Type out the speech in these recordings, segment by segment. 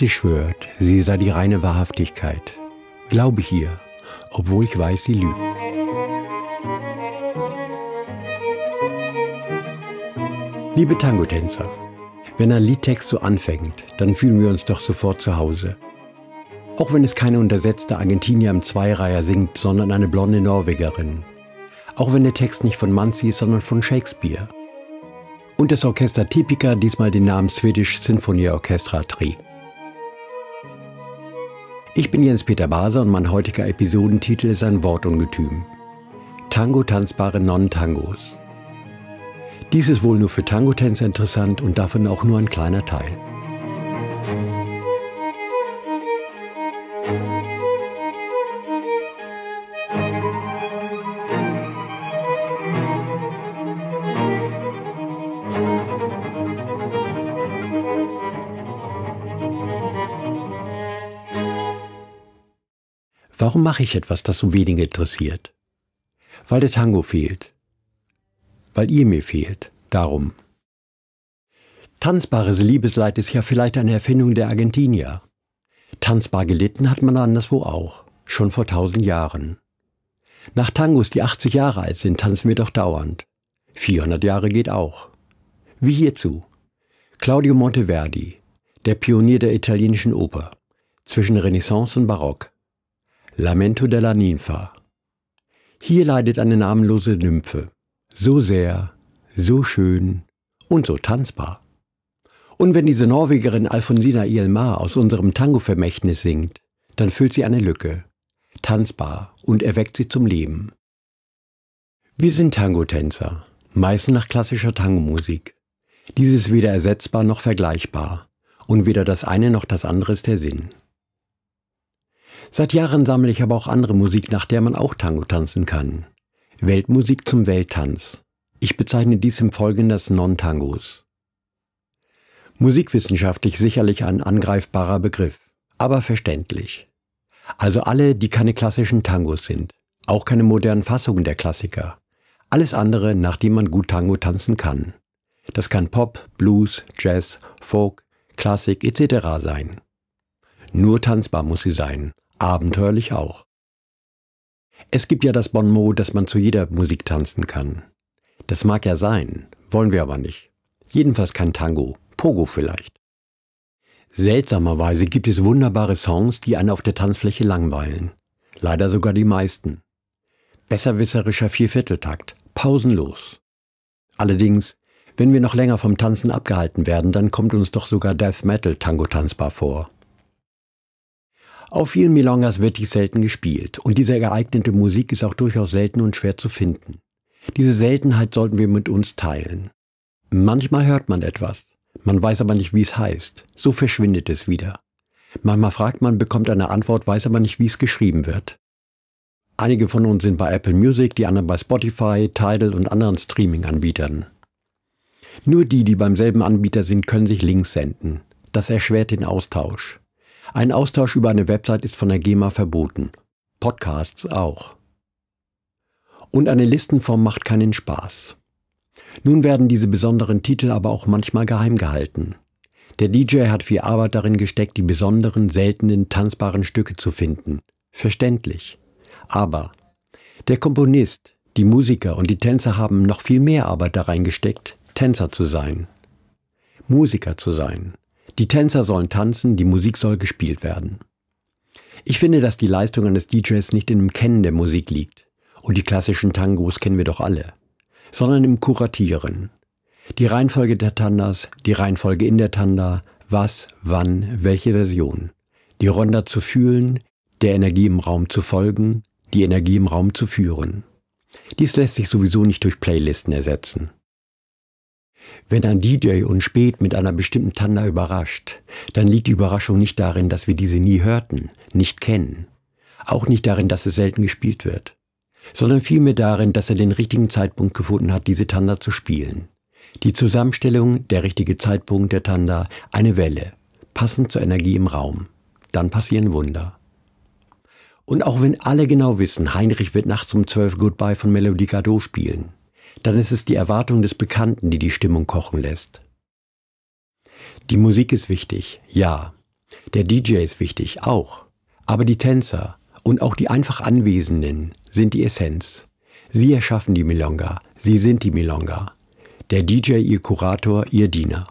Liebste schwört, sie sei die reine Wahrhaftigkeit, glaube ich ihr, obwohl ich weiß, sie lügt. Liebe Tango-Tänzer, wenn ein Liedtext so anfängt, dann fühlen wir uns doch sofort zu Hause. Auch wenn es keine untersetzte Argentinier im Zweireiher singt, sondern eine blonde Norwegerin. Auch wenn der Text nicht von Manzi ist, sondern von Shakespeare und das Orchester Tipica diesmal den Namen Swedish Symphony Orchestra trägt. Ich bin Jens-Peter Baser und mein heutiger Episodentitel ist ein Wortungetüm. Tango tanzbare Non-Tangos. Dies ist wohl nur für Tango-Tänzer interessant und davon auch nur ein kleiner Teil. Warum mache ich etwas, das so wenige interessiert? Weil der Tango fehlt. Weil ihr mir fehlt. Darum. Tanzbares Liebesleid ist ja vielleicht eine Erfindung der Argentinier. Tanzbar gelitten hat man anderswo auch, schon vor tausend Jahren. Nach Tangos, die 80 Jahre alt sind, tanzen wir doch dauernd. 400 Jahre geht auch. Wie hierzu. Claudio Monteverdi, der Pionier der italienischen Oper, zwischen Renaissance und Barock. Lamento della Ninfa. Hier leidet eine namenlose Nymphe. So sehr, so schön und so tanzbar. Und wenn diese Norwegerin Alfonsina Ielmar aus unserem Tango-Vermächtnis singt, dann füllt sie eine Lücke, tanzbar und erweckt sie zum Leben. Wir sind Tango-Tänzer, meistens nach klassischer Tango-Musik. Dies ist weder ersetzbar noch vergleichbar und weder das eine noch das andere ist der Sinn. Seit Jahren sammle ich aber auch andere Musik, nach der man auch Tango tanzen kann. Weltmusik zum Welttanz. Ich bezeichne dies im Folgenden als Non-Tangos. Musikwissenschaftlich sicherlich ein angreifbarer Begriff, aber verständlich. Also alle, die keine klassischen Tangos sind, auch keine modernen Fassungen der Klassiker. Alles andere, nach dem man gut Tango tanzen kann. Das kann Pop, Blues, Jazz, Folk, Klassik etc. sein. Nur tanzbar muss sie sein, abenteuerlich auch. Es gibt ja das Bon mot, dass man zu jeder Musik tanzen kann. Das mag ja sein, wollen wir aber nicht. Jedenfalls kein Tango, Pogo vielleicht. Seltsamerweise gibt es wunderbare Songs, die einen auf der Tanzfläche langweilen. Leider sogar die meisten. Besserwisserischer Viervierteltakt, pausenlos. Allerdings, wenn wir noch länger vom Tanzen abgehalten werden, dann kommt uns doch sogar Death Metal Tango tanzbar vor. Auf vielen Milongas wird dies selten gespielt und diese geeignete Musik ist auch durchaus selten und schwer zu finden. Diese Seltenheit sollten wir mit uns teilen. Manchmal hört man etwas, man weiß aber nicht, wie es heißt. So verschwindet es wieder. Manchmal fragt man, bekommt eine Antwort, weiß aber nicht, wie es geschrieben wird. Einige von uns sind bei Apple Music, die anderen bei Spotify, Tidal und anderen Streaming-Anbietern. Nur die, die beim selben Anbieter sind, können sich Links senden. Das erschwert den Austausch. Ein Austausch über eine Website ist von der GEMA verboten. Podcasts auch. Und eine Listenform macht keinen Spaß. Nun werden diese besonderen Titel aber auch manchmal geheim gehalten. Der DJ hat viel Arbeit darin gesteckt, die besonderen, seltenen, tanzbaren Stücke zu finden. Verständlich. Aber der Komponist, die Musiker und die Tänzer haben noch viel mehr Arbeit da reingesteckt, Tänzer zu sein. Musiker zu sein. Die Tänzer sollen tanzen, die Musik soll gespielt werden. Ich finde, dass die Leistung eines DJs nicht in dem Kennen der Musik liegt. Und die klassischen Tangos kennen wir doch alle. Sondern im Kuratieren. Die Reihenfolge der Tandas, die Reihenfolge in der Tanda, was, wann, welche Version. Die Ronda zu fühlen, der Energie im Raum zu folgen, die Energie im Raum zu führen. Dies lässt sich sowieso nicht durch Playlisten ersetzen. Wenn ein DJ uns spät mit einer bestimmten Tanda überrascht, dann liegt die Überraschung nicht darin, dass wir diese nie hörten, nicht kennen. Auch nicht darin, dass es selten gespielt wird. Sondern vielmehr darin, dass er den richtigen Zeitpunkt gefunden hat, diese Tanda zu spielen. Die Zusammenstellung, der richtige Zeitpunkt der Tanda, eine Welle, passend zur Energie im Raum. Dann passieren Wunder. Und auch wenn alle genau wissen, Heinrich wird nachts um zwölf Goodbye von Melodie Gardot spielen, dann ist es die Erwartung des Bekannten, die die Stimmung kochen lässt. Die Musik ist wichtig, ja. Der DJ ist wichtig, auch. Aber die Tänzer und auch die einfach Anwesenden sind die Essenz. Sie erschaffen die Milonga, sie sind die Milonga. Der DJ ihr Kurator, ihr Diener.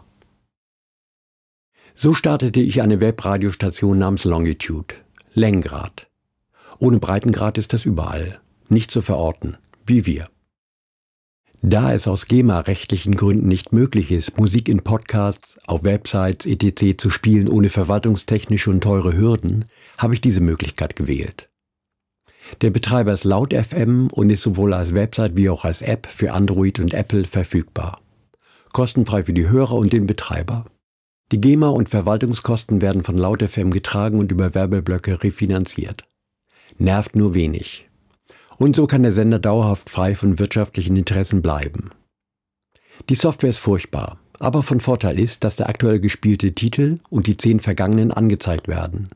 So startete ich eine Webradiostation namens Longitude. Längengrad. Ohne Breitengrad ist das überall. Nicht zu verorten. Wie wir. Da es aus GEMA-rechtlichen Gründen nicht möglich ist, Musik in Podcasts, auf Websites etc. zu spielen ohne verwaltungstechnische und teure Hürden, habe ich diese Möglichkeit gewählt. Der Betreiber ist Laut FM und ist sowohl als Website wie auch als App für Android und Apple verfügbar. Kostenfrei für die Hörer und den Betreiber. Die GEMA und Verwaltungskosten werden von Laut FM getragen und über Werbeblöcke refinanziert. Nervt nur wenig. Und so kann der Sender dauerhaft frei von wirtschaftlichen Interessen bleiben. Die Software ist furchtbar, aber von Vorteil ist, dass der aktuell gespielte Titel und die zehn vergangenen angezeigt werden.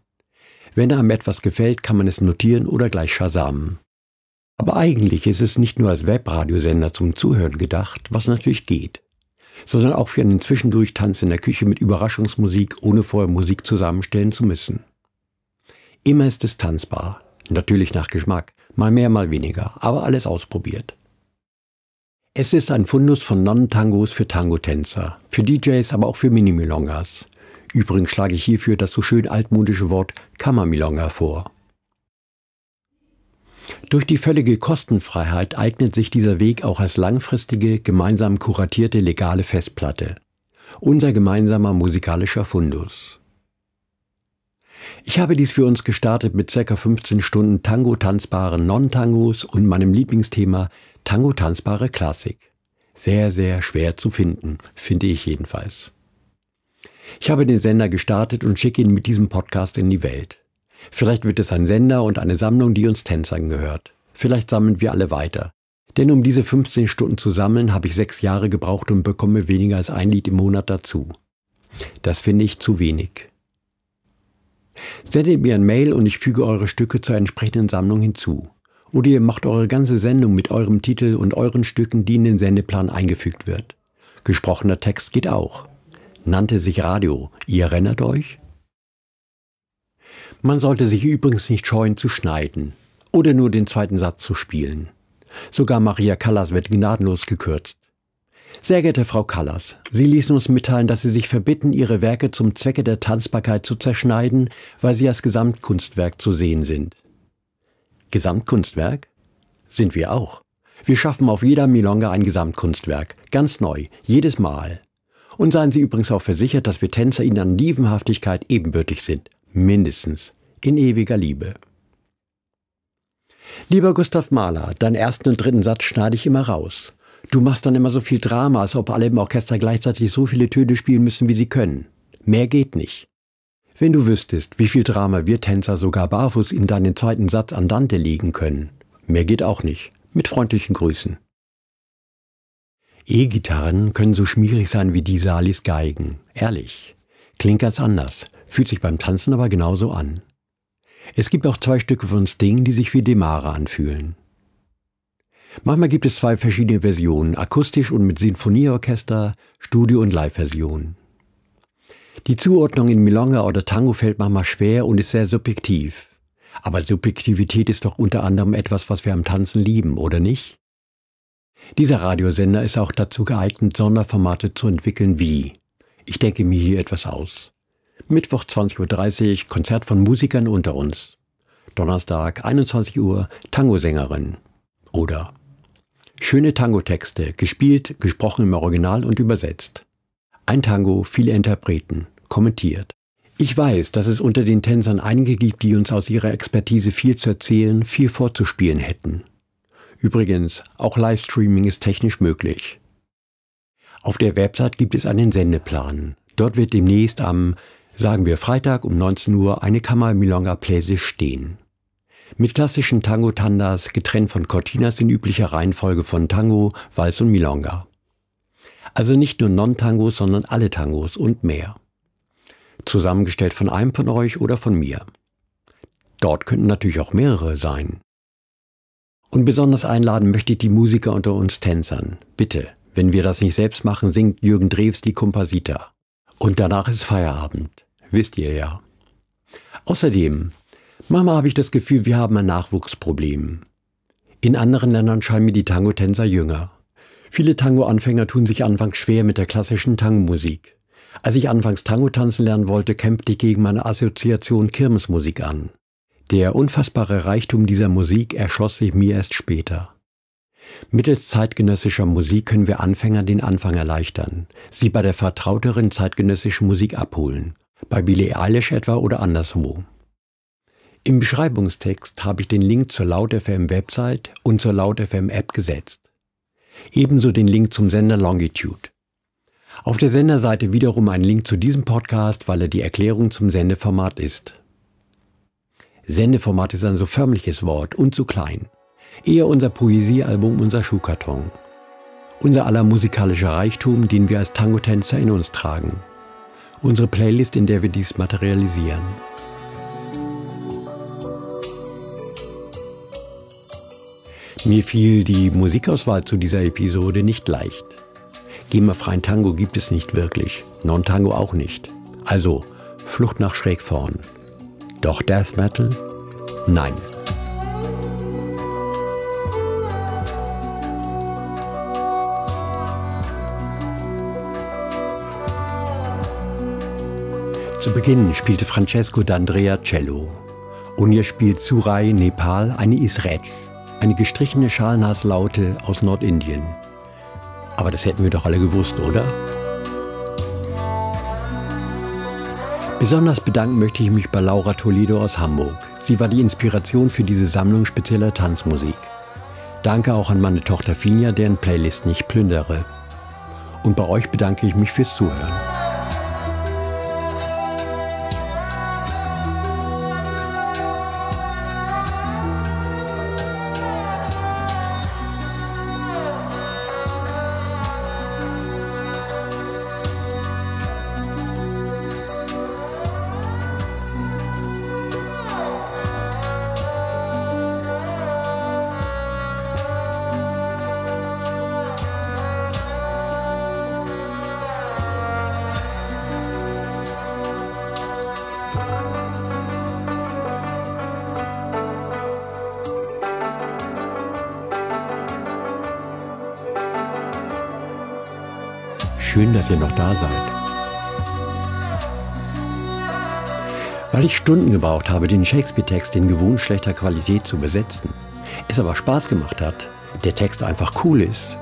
Wenn einem etwas gefällt, kann man es notieren oder gleich schasamen. Aber eigentlich ist es nicht nur als Webradiosender zum Zuhören gedacht, was natürlich geht, sondern auch für einen Zwischendurch-Tanz in der Küche mit Überraschungsmusik, ohne vorher Musik zusammenstellen zu müssen. Immer ist es tanzbar, natürlich nach Geschmack, Mal mehr, mal weniger, aber alles ausprobiert. Es ist ein Fundus von Non-Tangos für Tango-Tänzer, für DJs, aber auch für Mini-Milongas. Übrigens schlage ich hierfür das so schön altmodische Wort Kammermilonga vor. Durch die völlige Kostenfreiheit eignet sich dieser Weg auch als langfristige, gemeinsam kuratierte legale Festplatte. Unser gemeinsamer musikalischer Fundus. Ich habe dies für uns gestartet mit ca. 15 Stunden Tango-tanzbaren Non-Tangos und meinem Lieblingsthema Tango-tanzbare Klassik. Sehr, sehr schwer zu finden, finde ich jedenfalls. Ich habe den Sender gestartet und schicke ihn mit diesem Podcast in die Welt. Vielleicht wird es ein Sender und eine Sammlung, die uns Tänzern gehört. Vielleicht sammeln wir alle weiter. Denn um diese 15 Stunden zu sammeln, habe ich sechs Jahre gebraucht und bekomme weniger als ein Lied im Monat dazu. Das finde ich zu wenig. Sendet mir ein Mail und ich füge eure Stücke zur entsprechenden Sammlung hinzu. Oder ihr macht eure ganze Sendung mit eurem Titel und euren Stücken, die in den Sendeplan eingefügt wird. Gesprochener Text geht auch. Nannte sich Radio. Ihr erinnert euch? Man sollte sich übrigens nicht scheuen zu schneiden oder nur den zweiten Satz zu spielen. Sogar Maria Callas wird gnadenlos gekürzt. Sehr geehrte Frau Callas, Sie ließen uns mitteilen, dass Sie sich verbitten, Ihre Werke zum Zwecke der Tanzbarkeit zu zerschneiden, weil sie als Gesamtkunstwerk zu sehen sind. Gesamtkunstwerk? Sind wir auch. Wir schaffen auf jeder Milonga ein Gesamtkunstwerk, ganz neu, jedes Mal. Und seien Sie übrigens auch versichert, dass wir Tänzer Ihnen an Liebenhaftigkeit ebenbürtig sind, mindestens, in ewiger Liebe. Lieber Gustav Mahler, deinen ersten und dritten Satz schneide ich immer raus. Du machst dann immer so viel Drama, als ob alle im Orchester gleichzeitig so viele Töne spielen müssen, wie sie können. Mehr geht nicht. Wenn du wüsstest, wie viel Drama wir Tänzer sogar barfuß in deinen zweiten Satz andante legen können. Mehr geht auch nicht. Mit freundlichen Grüßen. E-Gitarren können so schmierig sein wie die Salis Geigen. Ehrlich. Klingt ganz anders, fühlt sich beim Tanzen aber genauso an. Es gibt auch zwei Stücke von Sting, die sich wie Demare anfühlen. Manchmal gibt es zwei verschiedene Versionen, akustisch und mit Sinfonieorchester, Studio- und Live-Version. Die Zuordnung in Milonga oder Tango fällt manchmal schwer und ist sehr subjektiv. Aber Subjektivität ist doch unter anderem etwas, was wir am Tanzen lieben, oder nicht? Dieser Radiosender ist auch dazu geeignet, Sonderformate zu entwickeln wie Ich denke mir hier etwas aus. Mittwoch 20.30 Uhr Konzert von Musikern unter uns. Donnerstag 21 Uhr Tango-Sängerin. Oder Schöne Tango-Texte, gespielt, gesprochen im Original und übersetzt. Ein Tango, viele Interpreten, kommentiert. Ich weiß, dass es unter den Tänzern einige gibt, die uns aus ihrer Expertise viel zu erzählen, viel vorzuspielen hätten. Übrigens, auch Livestreaming ist technisch möglich. Auf der Website gibt es einen Sendeplan. Dort wird demnächst am, sagen wir Freitag um 19 Uhr, eine Kammer Milonga Playlist stehen. Mit klassischen Tango-Tandas, getrennt von Cortinas in üblicher Reihenfolge von Tango, Vals und Milonga. Also nicht nur Non-Tangos, sondern alle Tangos und mehr. Zusammengestellt von einem von euch oder von mir. Dort könnten natürlich auch mehrere sein. Und besonders einladen möchte ich die Musiker unter uns Tänzern. Bitte, wenn wir das nicht selbst machen, singt Jürgen Drews die Komposita. Und danach ist Feierabend, wisst ihr ja. Außerdem, Mama habe ich das Gefühl, wir haben ein Nachwuchsproblem. In anderen Ländern scheinen mir die Tango-Tänzer jünger. Viele Tango-Anfänger tun sich anfangs schwer mit der klassischen Tango-Musik. Als ich anfangs Tango tanzen lernen wollte, kämpfte ich gegen meine Assoziation Kirmesmusik an. Der unfassbare Reichtum dieser Musik erschloss sich mir erst später. Mittels zeitgenössischer Musik können wir Anfänger den Anfang erleichtern, sie bei der vertrauteren zeitgenössischen Musik abholen, bei Billie Eilish etwa oder anderswo. Im Beschreibungstext habe ich den Link zur LautFM Website und zur LautFM App gesetzt. Ebenso den Link zum Sender Longitude. Auf der Senderseite wiederum ein Link zu diesem Podcast, weil er die Erklärung zum Sendeformat ist. Sendeformat ist ein so förmliches Wort und zu klein. Eher unser Poesiealbum, unser Schuhkarton. Unser aller musikalischer Reichtum, den wir als Tango-Tänzer in uns tragen. Unsere Playlist, in der wir dies materialisieren. Mir fiel die Musikauswahl zu dieser Episode nicht leicht. GEMA-freien Tango gibt es nicht wirklich, Non-Tango auch nicht. Also Flucht nach schräg vorn. Doch Death Metal? Nein. Zu Beginn spielte Francesco D'Andrea Cello. Und ihr spielt Surai Nepal eine Isretsch eine gestrichene Schalnaslaute aus Nordindien. Aber das hätten wir doch alle gewusst, oder? Besonders bedanken möchte ich mich bei Laura Toledo aus Hamburg. Sie war die Inspiration für diese Sammlung spezieller Tanzmusik. Danke auch an meine Tochter Finja, deren Playlist nicht plündere. Und bei euch bedanke ich mich fürs Zuhören. Dass ihr noch da seid. Weil ich Stunden gebraucht habe, den Shakespeare-Text in gewohnt schlechter Qualität zu besetzen, es aber Spaß gemacht hat, der Text einfach cool ist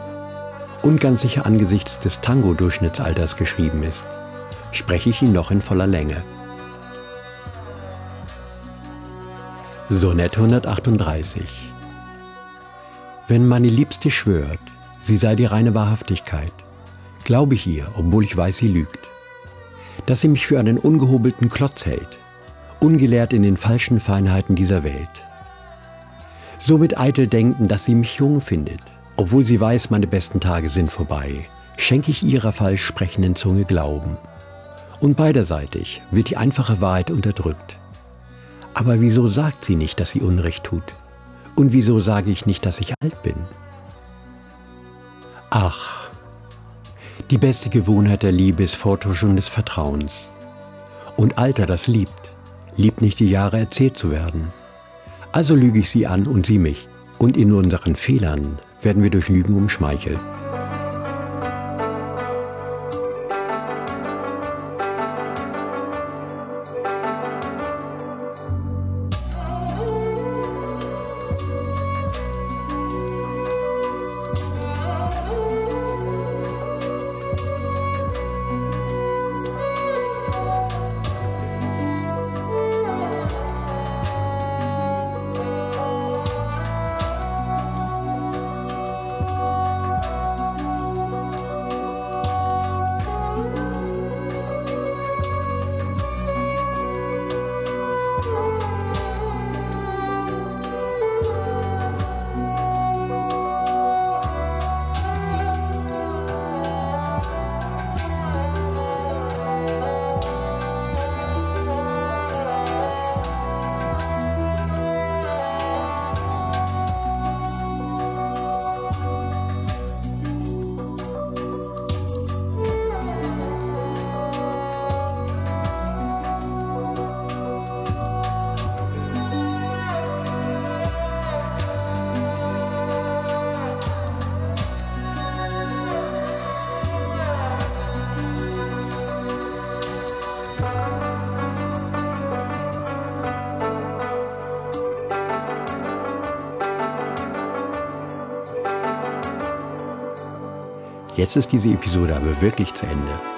und ganz sicher angesichts des Tango-Durchschnittsalters geschrieben ist, spreche ich ihn noch in voller Länge. Sonett 138 Wenn meine Liebste schwört, sie sei die reine Wahrhaftigkeit, glaube ich ihr, obwohl ich weiß, sie lügt. Dass sie mich für einen ungehobelten Klotz hält, ungelehrt in den falschen Feinheiten dieser Welt. Somit eitel denken, dass sie mich jung findet, obwohl sie weiß, meine besten Tage sind vorbei, schenke ich ihrer falsch sprechenden Zunge Glauben. Und beiderseitig wird die einfache Wahrheit unterdrückt. Aber wieso sagt sie nicht, dass sie Unrecht tut? Und wieso sage ich nicht, dass ich alt bin? Ach, die beste Gewohnheit der Liebe ist Vortäuschung des Vertrauens. Und Alter, das liebt, liebt nicht die Jahre erzählt zu werden. Also lüge ich sie an und sie mich. Und in unseren Fehlern werden wir durch Lügen umschmeichelt. Jetzt ist diese Episode aber wirklich zu Ende.